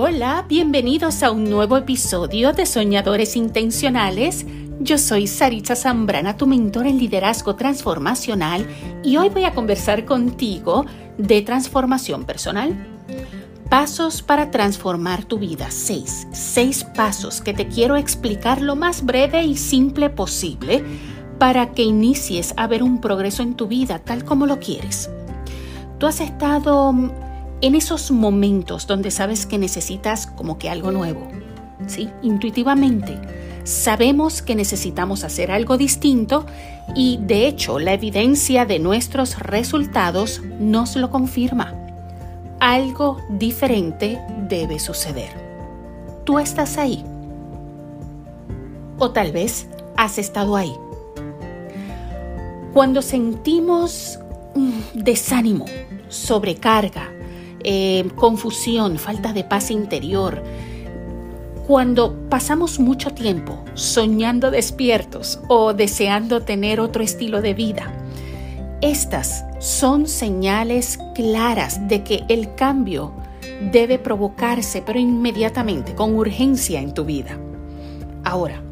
Hola, bienvenidos a un nuevo episodio de Soñadores Intencionales. Yo soy Saritza Zambrana, tu mentor en liderazgo transformacional, y hoy voy a conversar contigo de transformación personal. Pasos para transformar tu vida. Seis. Seis pasos que te quiero explicar lo más breve y simple posible para que inicies a ver un progreso en tu vida tal como lo quieres. Tú has estado en esos momentos donde sabes que necesitas como que algo nuevo, ¿sí? Intuitivamente sabemos que necesitamos hacer algo distinto y de hecho la evidencia de nuestros resultados nos lo confirma. Algo diferente debe suceder. Tú estás ahí. O tal vez has estado ahí. Cuando sentimos desánimo, sobrecarga, eh, confusión, falta de paz interior. Cuando pasamos mucho tiempo soñando despiertos o deseando tener otro estilo de vida, estas son señales claras de que el cambio debe provocarse, pero inmediatamente, con urgencia en tu vida. Ahora,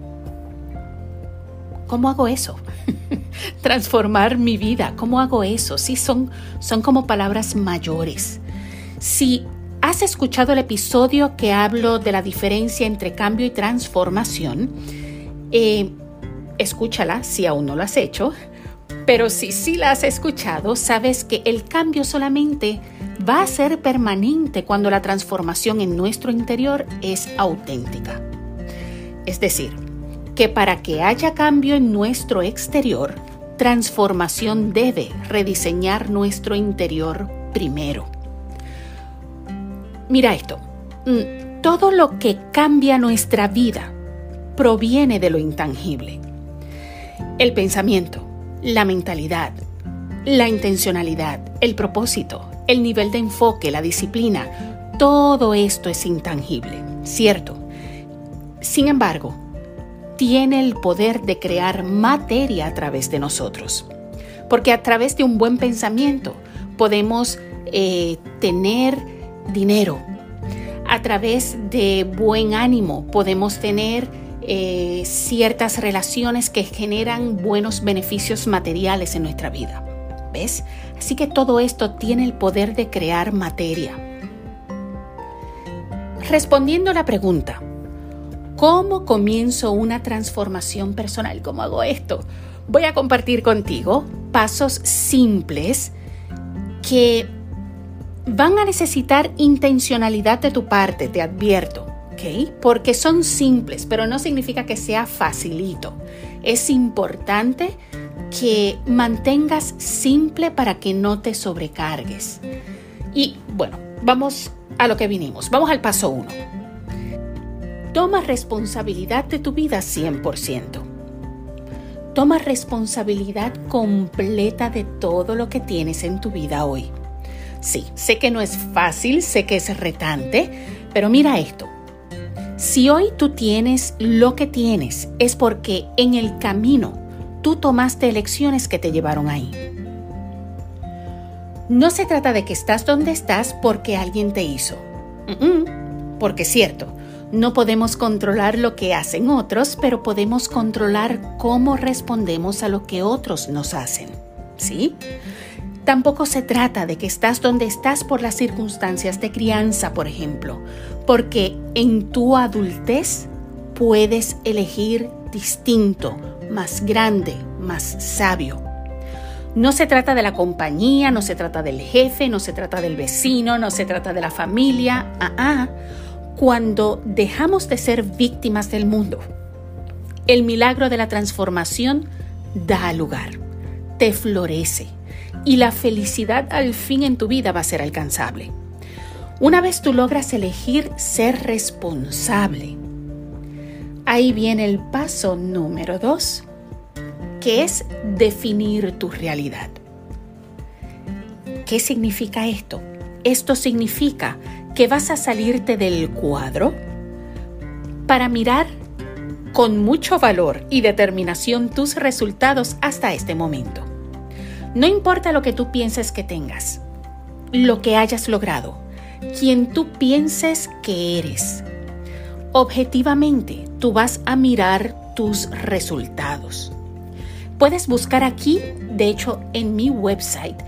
¿cómo hago eso? Transformar mi vida, ¿cómo hago eso? Sí, son, son como palabras mayores. Si has escuchado el episodio que hablo de la diferencia entre cambio y transformación, eh, escúchala si aún no lo has hecho. Pero si sí la has escuchado, sabes que el cambio solamente va a ser permanente cuando la transformación en nuestro interior es auténtica. Es decir, que para que haya cambio en nuestro exterior, transformación debe rediseñar nuestro interior primero. Mira esto, mm, todo lo que cambia nuestra vida proviene de lo intangible. El pensamiento, la mentalidad, la intencionalidad, el propósito, el nivel de enfoque, la disciplina, todo esto es intangible, ¿cierto? Sin embargo, tiene el poder de crear materia a través de nosotros. Porque a través de un buen pensamiento podemos eh, tener dinero. A través de buen ánimo podemos tener eh, ciertas relaciones que generan buenos beneficios materiales en nuestra vida. ¿Ves? Así que todo esto tiene el poder de crear materia. Respondiendo a la pregunta, ¿cómo comienzo una transformación personal? ¿Cómo hago esto? Voy a compartir contigo pasos simples que van a necesitar intencionalidad de tu parte, te advierto, ¿ok? Porque son simples, pero no significa que sea facilito. Es importante que mantengas simple para que no te sobrecargues. Y bueno, vamos a lo que vinimos. Vamos al paso 1. Toma responsabilidad de tu vida 100%. Toma responsabilidad completa de todo lo que tienes en tu vida hoy. Sí, sé que no es fácil, sé que es retante, pero mira esto. Si hoy tú tienes lo que tienes, es porque en el camino tú tomaste elecciones que te llevaron ahí. No se trata de que estás donde estás porque alguien te hizo. porque es cierto, no podemos controlar lo que hacen otros, pero podemos controlar cómo respondemos a lo que otros nos hacen. ¿Sí? Tampoco se trata de que estás donde estás por las circunstancias de crianza, por ejemplo, porque en tu adultez puedes elegir distinto, más grande, más sabio. No se trata de la compañía, no se trata del jefe, no se trata del vecino, no se trata de la familia. Ah, ah. Cuando dejamos de ser víctimas del mundo, el milagro de la transformación da lugar, te florece y la felicidad al fin en tu vida va a ser alcanzable. Una vez tú logras elegir ser responsable, ahí viene el paso número dos, que es definir tu realidad. ¿Qué significa esto? Esto significa que vas a salirte del cuadro para mirar con mucho valor y determinación tus resultados hasta este momento. No importa lo que tú pienses que tengas, lo que hayas logrado, quien tú pienses que eres. Objetivamente, tú vas a mirar tus resultados. Puedes buscar aquí, de hecho, en mi website,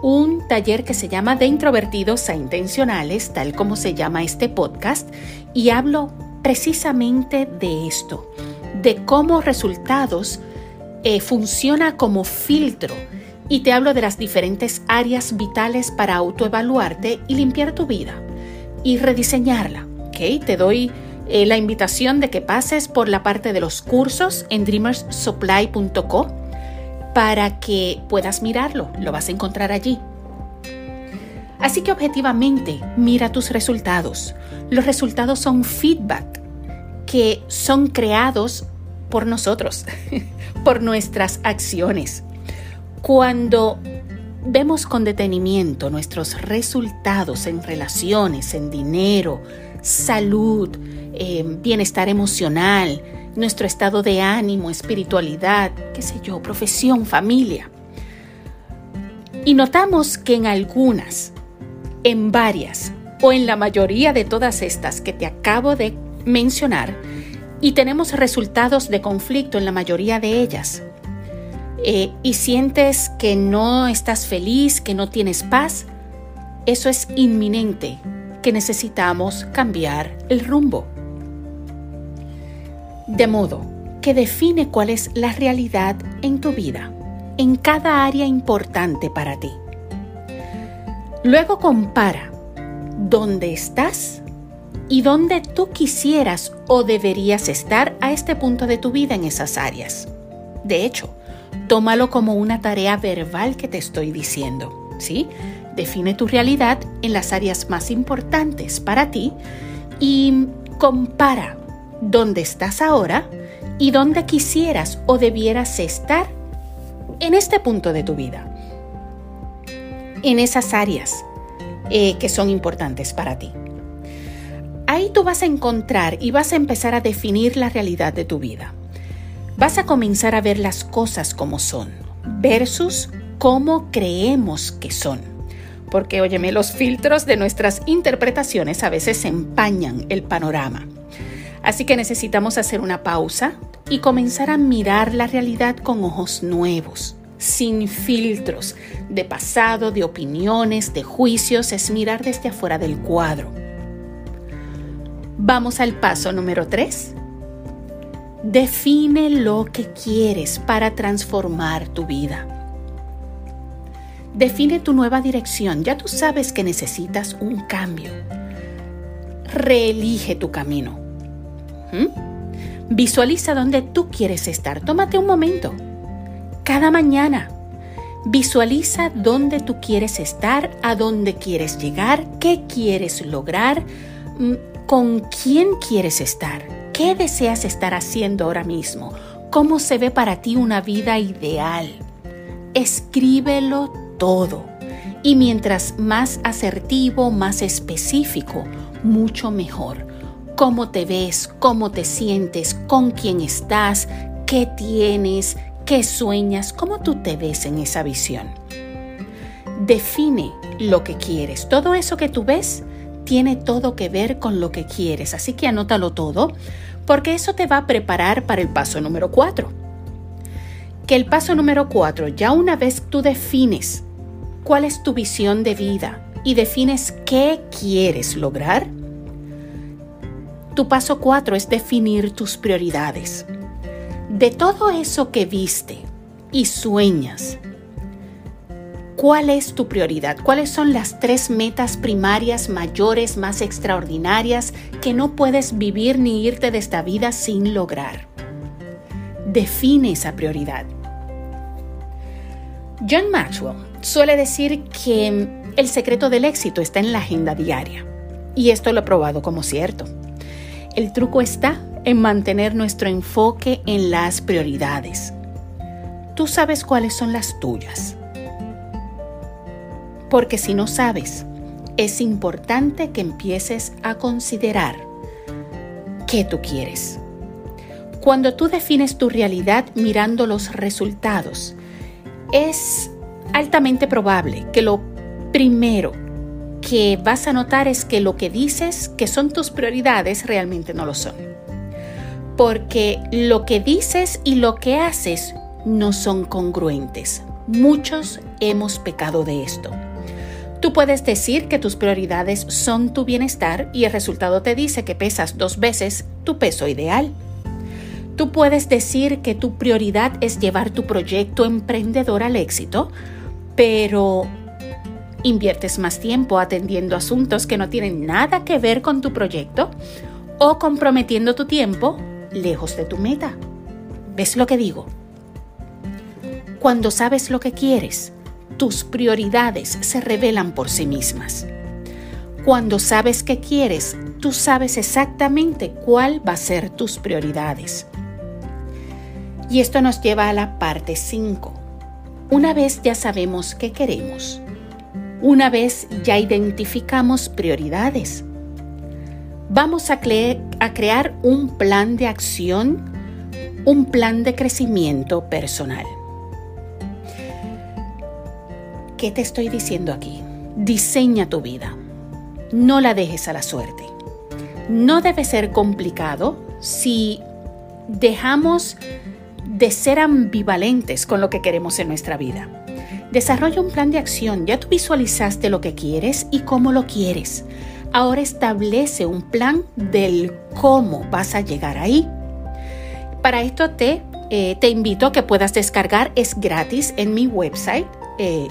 un taller que se llama De introvertidos a intencionales, tal como se llama este podcast, y hablo precisamente de esto, de cómo resultados eh, funciona como filtro y te hablo de las diferentes áreas vitales para autoevaluarte y limpiar tu vida y rediseñarla. Te doy eh, la invitación de que pases por la parte de los cursos en dreamersupply.co para que puedas mirarlo, lo vas a encontrar allí. Así que objetivamente mira tus resultados. Los resultados son feedback que son creados por nosotros, por nuestras acciones. Cuando vemos con detenimiento nuestros resultados en relaciones, en dinero, salud, eh, bienestar emocional, nuestro estado de ánimo, espiritualidad, qué sé yo, profesión, familia. Y notamos que en algunas, en varias o en la mayoría de todas estas que te acabo de mencionar, y tenemos resultados de conflicto en la mayoría de ellas, eh, y sientes que no estás feliz, que no tienes paz, eso es inminente, que necesitamos cambiar el rumbo. De modo que define cuál es la realidad en tu vida, en cada área importante para ti. Luego compara dónde estás y dónde tú quisieras o deberías estar a este punto de tu vida en esas áreas. De hecho, tómalo como una tarea verbal que te estoy diciendo, ¿sí? Define tu realidad en las áreas más importantes para ti y compara dónde estás ahora y dónde quisieras o debieras estar en este punto de tu vida, en esas áreas eh, que son importantes para ti. Ahí tú vas a encontrar y vas a empezar a definir la realidad de tu vida. Vas a comenzar a ver las cosas como son versus cómo creemos que son. Porque, óyeme, los filtros de nuestras interpretaciones a veces empañan el panorama. Así que necesitamos hacer una pausa y comenzar a mirar la realidad con ojos nuevos, sin filtros de pasado, de opiniones, de juicios, es mirar desde afuera del cuadro. Vamos al paso número 3. Define lo que quieres para transformar tu vida. Define tu nueva dirección. Ya tú sabes que necesitas un cambio. Reelige tu camino. Visualiza dónde tú quieres estar. Tómate un momento. Cada mañana. Visualiza dónde tú quieres estar, a dónde quieres llegar, qué quieres lograr, mm, con quién quieres estar, qué deseas estar haciendo ahora mismo, cómo se ve para ti una vida ideal. Escríbelo todo. Y mientras más asertivo, más específico, mucho mejor. Cómo te ves, cómo te sientes, con quién estás, qué tienes, qué sueñas, cómo tú te ves en esa visión. Define lo que quieres. Todo eso que tú ves tiene todo que ver con lo que quieres, así que anótalo todo, porque eso te va a preparar para el paso número 4. Que el paso número 4, ya una vez tú defines cuál es tu visión de vida y defines qué quieres lograr, tu paso 4 es definir tus prioridades. De todo eso que viste y sueñas, ¿cuál es tu prioridad? ¿Cuáles son las tres metas primarias mayores, más extraordinarias que no puedes vivir ni irte de esta vida sin lograr? Define esa prioridad. John Maxwell suele decir que el secreto del éxito está en la agenda diaria. Y esto lo he probado como cierto. El truco está en mantener nuestro enfoque en las prioridades. Tú sabes cuáles son las tuyas. Porque si no sabes, es importante que empieces a considerar qué tú quieres. Cuando tú defines tu realidad mirando los resultados, es altamente probable que lo primero que vas a notar es que lo que dices que son tus prioridades realmente no lo son. Porque lo que dices y lo que haces no son congruentes. Muchos hemos pecado de esto. Tú puedes decir que tus prioridades son tu bienestar y el resultado te dice que pesas dos veces tu peso ideal. Tú puedes decir que tu prioridad es llevar tu proyecto emprendedor al éxito, pero inviertes más tiempo atendiendo asuntos que no tienen nada que ver con tu proyecto o comprometiendo tu tiempo lejos de tu meta. ¿Ves lo que digo? Cuando sabes lo que quieres, tus prioridades se revelan por sí mismas. Cuando sabes qué quieres, tú sabes exactamente cuál va a ser tus prioridades. Y esto nos lleva a la parte 5. Una vez ya sabemos qué queremos, una vez ya identificamos prioridades, vamos a, a crear un plan de acción, un plan de crecimiento personal. ¿Qué te estoy diciendo aquí? Diseña tu vida. No la dejes a la suerte. No debe ser complicado si dejamos de ser ambivalentes con lo que queremos en nuestra vida. Desarrolla un plan de acción. Ya tú visualizaste lo que quieres y cómo lo quieres. Ahora establece un plan del cómo vas a llegar ahí. Para esto te, eh, te invito a que puedas descargar, es gratis en mi website. Eh,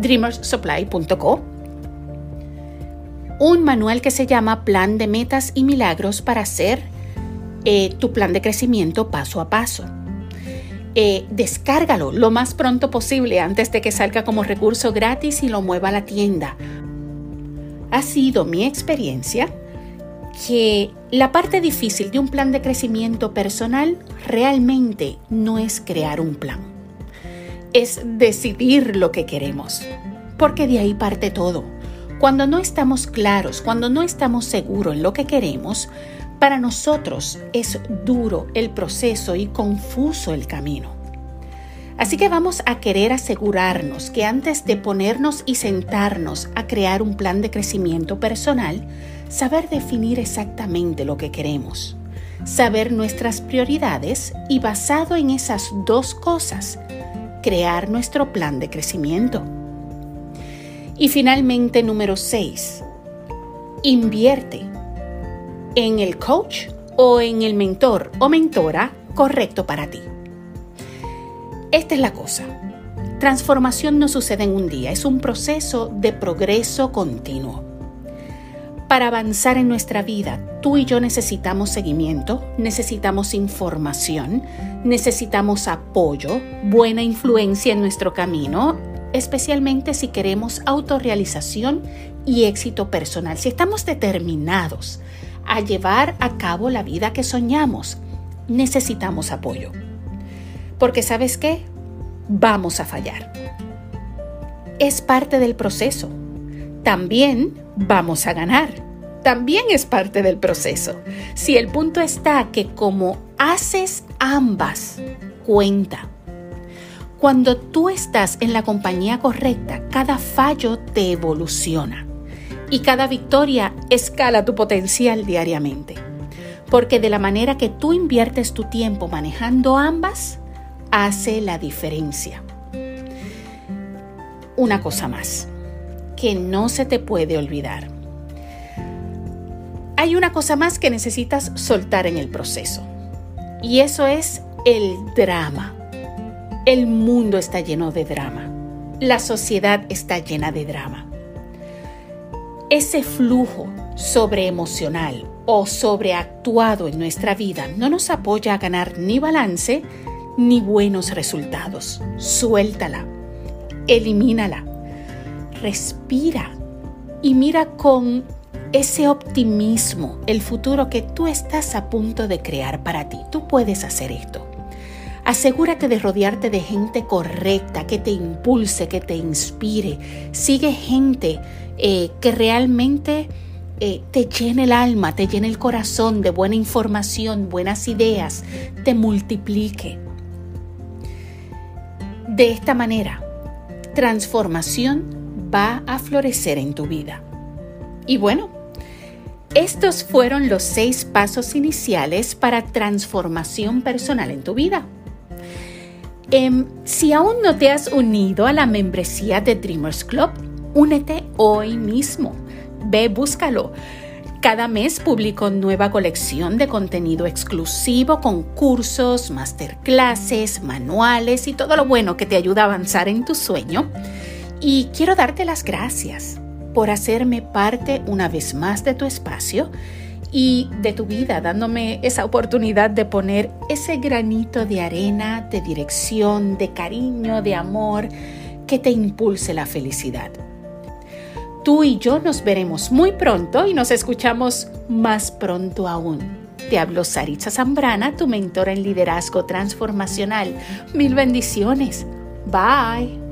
dreamersupply.co, un manual que se llama Plan de Metas y Milagros para hacer eh, tu plan de crecimiento paso a paso. Eh, descárgalo lo más pronto posible antes de que salga como recurso gratis y lo mueva a la tienda. Ha sido mi experiencia que la parte difícil de un plan de crecimiento personal realmente no es crear un plan es decidir lo que queremos, porque de ahí parte todo. Cuando no estamos claros, cuando no estamos seguros en lo que queremos, para nosotros es duro el proceso y confuso el camino. Así que vamos a querer asegurarnos que antes de ponernos y sentarnos a crear un plan de crecimiento personal, saber definir exactamente lo que queremos, saber nuestras prioridades y basado en esas dos cosas, crear nuestro plan de crecimiento. Y finalmente, número 6, invierte en el coach o en el mentor o mentora correcto para ti. Esta es la cosa. Transformación no sucede en un día, es un proceso de progreso continuo. Para avanzar en nuestra vida, tú y yo necesitamos seguimiento, necesitamos información, necesitamos apoyo, buena influencia en nuestro camino, especialmente si queremos autorrealización y éxito personal, si estamos determinados a llevar a cabo la vida que soñamos, necesitamos apoyo. Porque sabes qué? Vamos a fallar. Es parte del proceso. También vamos a ganar. También es parte del proceso. Si el punto está que como haces ambas, cuenta. Cuando tú estás en la compañía correcta, cada fallo te evoluciona y cada victoria escala tu potencial diariamente. Porque de la manera que tú inviertes tu tiempo manejando ambas, hace la diferencia. Una cosa más que no se te puede olvidar. Hay una cosa más que necesitas soltar en el proceso y eso es el drama. El mundo está lleno de drama. La sociedad está llena de drama. Ese flujo sobreemocional o sobreactuado en nuestra vida no nos apoya a ganar ni balance ni buenos resultados. Suéltala, elimínala, respira y mira con ese optimismo el futuro que tú estás a punto de crear para ti. Tú puedes hacer esto. Asegúrate de rodearte de gente correcta, que te impulse, que te inspire. Sigue gente eh, que realmente eh, te llene el alma, te llene el corazón de buena información, buenas ideas, te multiplique. De esta manera, transformación va a florecer en tu vida. Y bueno, estos fueron los seis pasos iniciales para transformación personal en tu vida. Em, si aún no te has unido a la membresía de Dreamers Club, únete hoy mismo. Ve, búscalo. Cada mes publico nueva colección de contenido exclusivo con cursos, masterclasses, manuales y todo lo bueno que te ayuda a avanzar en tu sueño. Y quiero darte las gracias por hacerme parte una vez más de tu espacio y de tu vida, dándome esa oportunidad de poner ese granito de arena, de dirección, de cariño, de amor que te impulse la felicidad. Tú y yo nos veremos muy pronto y nos escuchamos más pronto aún. Te hablo Saritza Zambrana, tu mentora en liderazgo transformacional. Mil bendiciones. Bye.